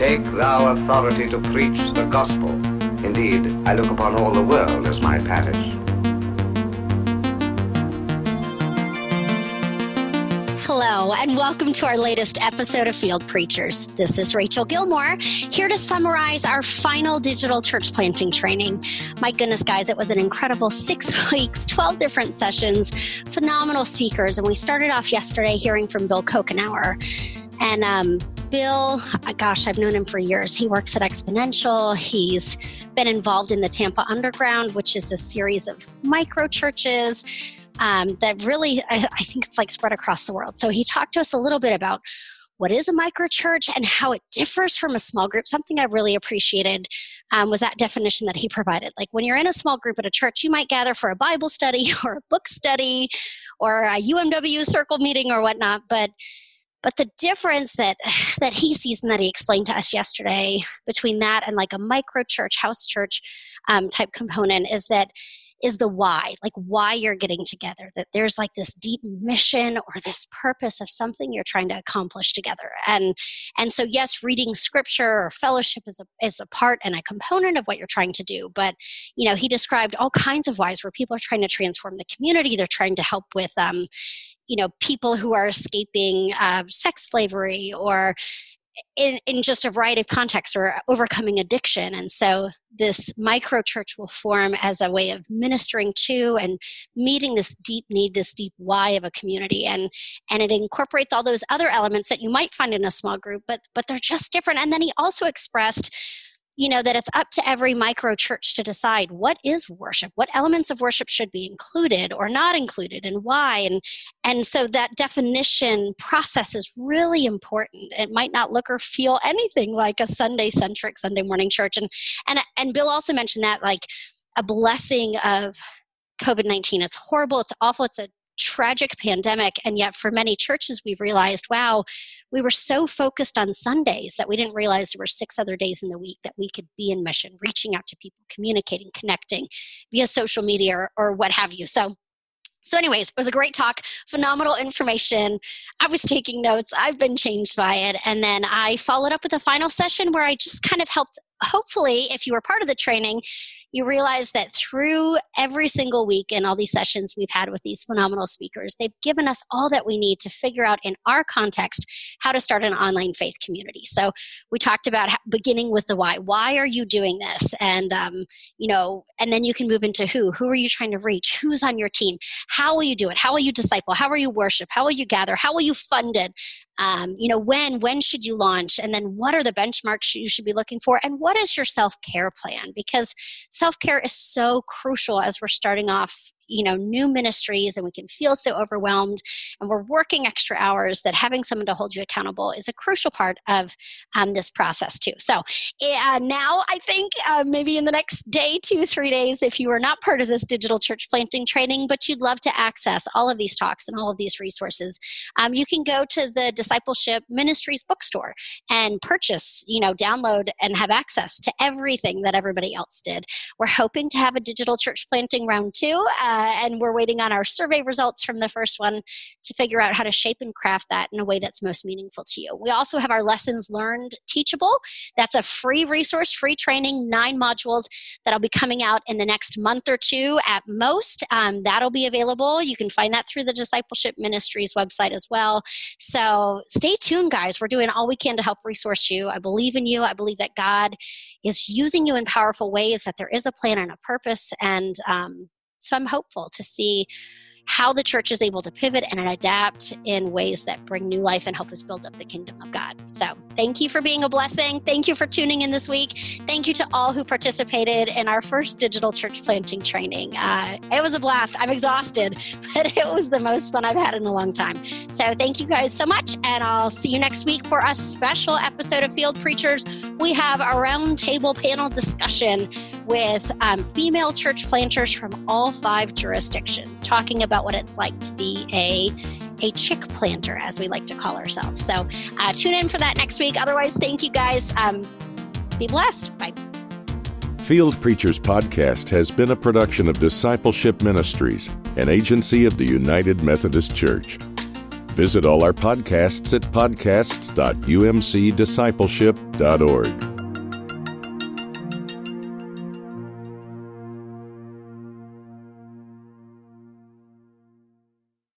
Take thou authority to preach the gospel. Indeed, I look upon all the world as my parish. Hello, and welcome to our latest episode of Field Preachers. This is Rachel Gilmore, here to summarize our final digital church planting training. My goodness, guys, it was an incredible six weeks, 12 different sessions, phenomenal speakers. And we started off yesterday hearing from Bill Couchenour. And um, Bill, uh, gosh, I've known him for years. He works at Exponential. He's been involved in the Tampa Underground, which is a series of micro churches um, that really, I, I think it's like spread across the world. So he talked to us a little bit about what is a micro church and how it differs from a small group. Something I really appreciated um, was that definition that he provided. Like when you're in a small group at a church, you might gather for a Bible study or a book study or a UMW circle meeting or whatnot, but but the difference that that he sees and that he explained to us yesterday between that and like a micro church house church um, type component is that is the why, like why you're getting together, that there's like this deep mission or this purpose of something you're trying to accomplish together. And and so yes, reading scripture or fellowship is a is a part and a component of what you're trying to do. But you know, he described all kinds of whys where people are trying to transform the community, they're trying to help with um, you know people who are escaping uh, sex slavery or in, in just a variety of contexts or overcoming addiction. And so this micro church will form as a way of ministering to and meeting this deep need, this deep why of a community. And and it incorporates all those other elements that you might find in a small group, but but they're just different. And then he also expressed you know that it's up to every micro church to decide what is worship what elements of worship should be included or not included and why. And and so that definition process is really important. It might not look or feel anything like a sunday centric sunday morning church. And and and bill also mentioned that like a blessing of covid-19 it's horrible it's awful it's a tragic pandemic. And yet, for many churches, we've realized, wow, we were so focused on Sundays that we didn't realize there were six other days in the week that we could be in mission, reaching out to people, communicating, connecting via social media or, or what have you. So, so, anyways, it was a great talk, phenomenal information. I was taking notes. I've been changed by it. And then I followed up with a final session where I just kind of helped hopefully, if you were part of the training, you realize that through every single week and all these sessions we've had with these phenomenal speakers, they've given us all that we need to figure out in our context how to start an online faith community. So we talked about beginning with the why. Why are you doing this? And, um, you know, and then you can move into who. Who are you trying to reach? Who's on your team? How will you do it? How will you disciple? How will you worship? How will you gather? How will you fund it? Um, you know, when, when should you launch? And then what are the benchmarks you should be looking for? And what is your self-care plan? Because self-care is so crucial as we're starting off you know new ministries and we can feel so overwhelmed and we're working extra hours that having someone to hold you accountable is a crucial part of um, this process too. So uh, now i think uh, maybe in the next day two three days if you are not part of this digital church planting training but you'd love to access all of these talks and all of these resources um, you can go to the discipleship ministries bookstore and purchase you know download and have access to everything that everybody else did. We're hoping to have a digital church planting round two uh, uh, and we're waiting on our survey results from the first one to figure out how to shape and craft that in a way that's most meaningful to you. We also have our lessons learned teachable. That's a free resource, free training, nine modules that'll be coming out in the next month or two at most. Um, that'll be available. You can find that through the Discipleship Ministries website as well. So stay tuned, guys. We're doing all we can to help resource you. I believe in you. I believe that God is using you in powerful ways, that there is a plan and a purpose. And um, so I'm hopeful to see how the church is able to pivot and adapt in ways that bring new life and help us build up the kingdom of God. So, thank you for being a blessing. Thank you for tuning in this week. Thank you to all who participated in our first digital church planting training. Uh, it was a blast. I'm exhausted, but it was the most fun I've had in a long time. So, thank you guys so much, and I'll see you next week for a special episode of Field Preachers. We have a roundtable panel discussion with um, female church planters from all five jurisdictions talking about what it's like to be a a chick planter, as we like to call ourselves. So uh, tune in for that next week. Otherwise, thank you guys. Um, be blessed. Bye. Field Preachers Podcast has been a production of Discipleship Ministries, an agency of the United Methodist Church. Visit all our podcasts at podcasts.umcdiscipleship.org.